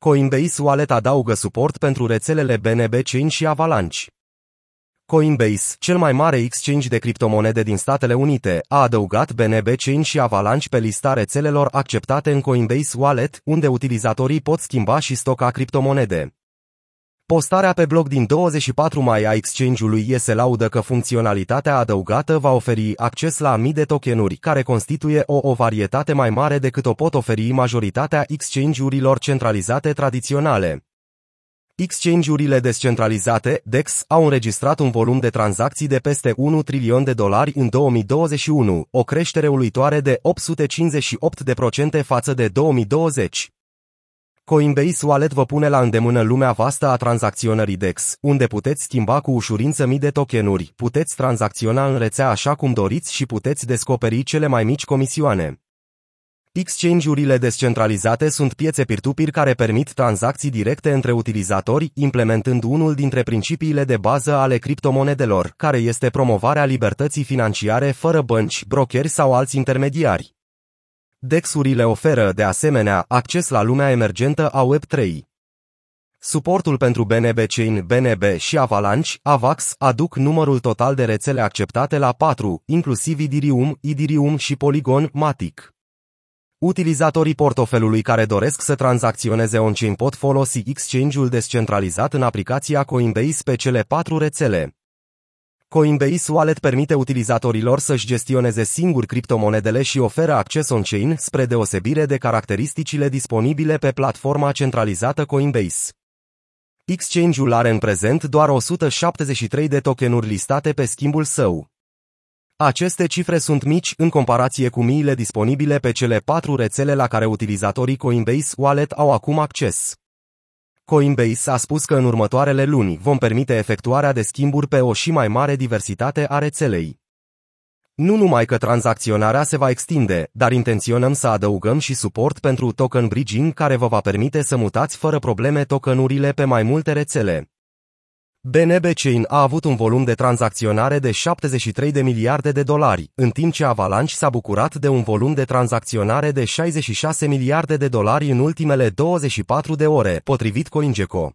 Coinbase Wallet adaugă suport pentru rețelele BNB Chain și Avalanche. Coinbase, cel mai mare exchange de criptomonede din Statele Unite, a adăugat BNB Chain și Avalanche pe lista rețelelor acceptate în Coinbase Wallet, unde utilizatorii pot schimba și stoca criptomonede. Postarea pe blog din 24 mai a exchange-ului se laudă că funcționalitatea adăugată va oferi acces la mii de tokenuri, care constituie o, o varietate mai mare decât o pot oferi majoritatea exchange-urilor centralizate tradiționale. Exchange-urile descentralizate, DEX, au înregistrat un volum de tranzacții de peste 1 trilion de dolari în 2021, o creștere uluitoare de 858% față de 2020. Coinbase Wallet vă pune la îndemână lumea vastă a tranzacționării DEX, unde puteți schimba cu ușurință mii de tokenuri, puteți tranzacționa în rețea așa cum doriți și puteți descoperi cele mai mici comisioane. Exchange-urile descentralizate sunt piețe peer care permit tranzacții directe între utilizatori, implementând unul dintre principiile de bază ale criptomonedelor, care este promovarea libertății financiare fără bănci, brokeri sau alți intermediari. DEX-urile oferă, de asemenea, acces la lumea emergentă a Web3. Suportul pentru BNB Chain, BNB și Avalanche, AVAX, aduc numărul total de rețele acceptate la 4, inclusiv Ethereum, Ethereum și Polygon, Matic. Utilizatorii portofelului care doresc să tranzacționeze on-chain pot folosi exchange-ul descentralizat în aplicația Coinbase pe cele patru rețele. Coinbase Wallet permite utilizatorilor să-și gestioneze singur criptomonedele și oferă acces on-chain, spre deosebire de caracteristicile disponibile pe platforma centralizată Coinbase. Exchange-ul are în prezent doar 173 de tokenuri listate pe schimbul său. Aceste cifre sunt mici în comparație cu miile disponibile pe cele patru rețele la care utilizatorii Coinbase Wallet au acum acces. Coinbase a spus că în următoarele luni vom permite efectuarea de schimburi pe o și mai mare diversitate a rețelei. Nu numai că tranzacționarea se va extinde, dar intenționăm să adăugăm și suport pentru token bridging care vă va permite să mutați fără probleme tokenurile pe mai multe rețele. BNB Chain a avut un volum de tranzacționare de 73 de miliarde de dolari, în timp ce Avalanche s-a bucurat de un volum de tranzacționare de 66 miliarde de dolari în ultimele 24 de ore, potrivit CoinGecko.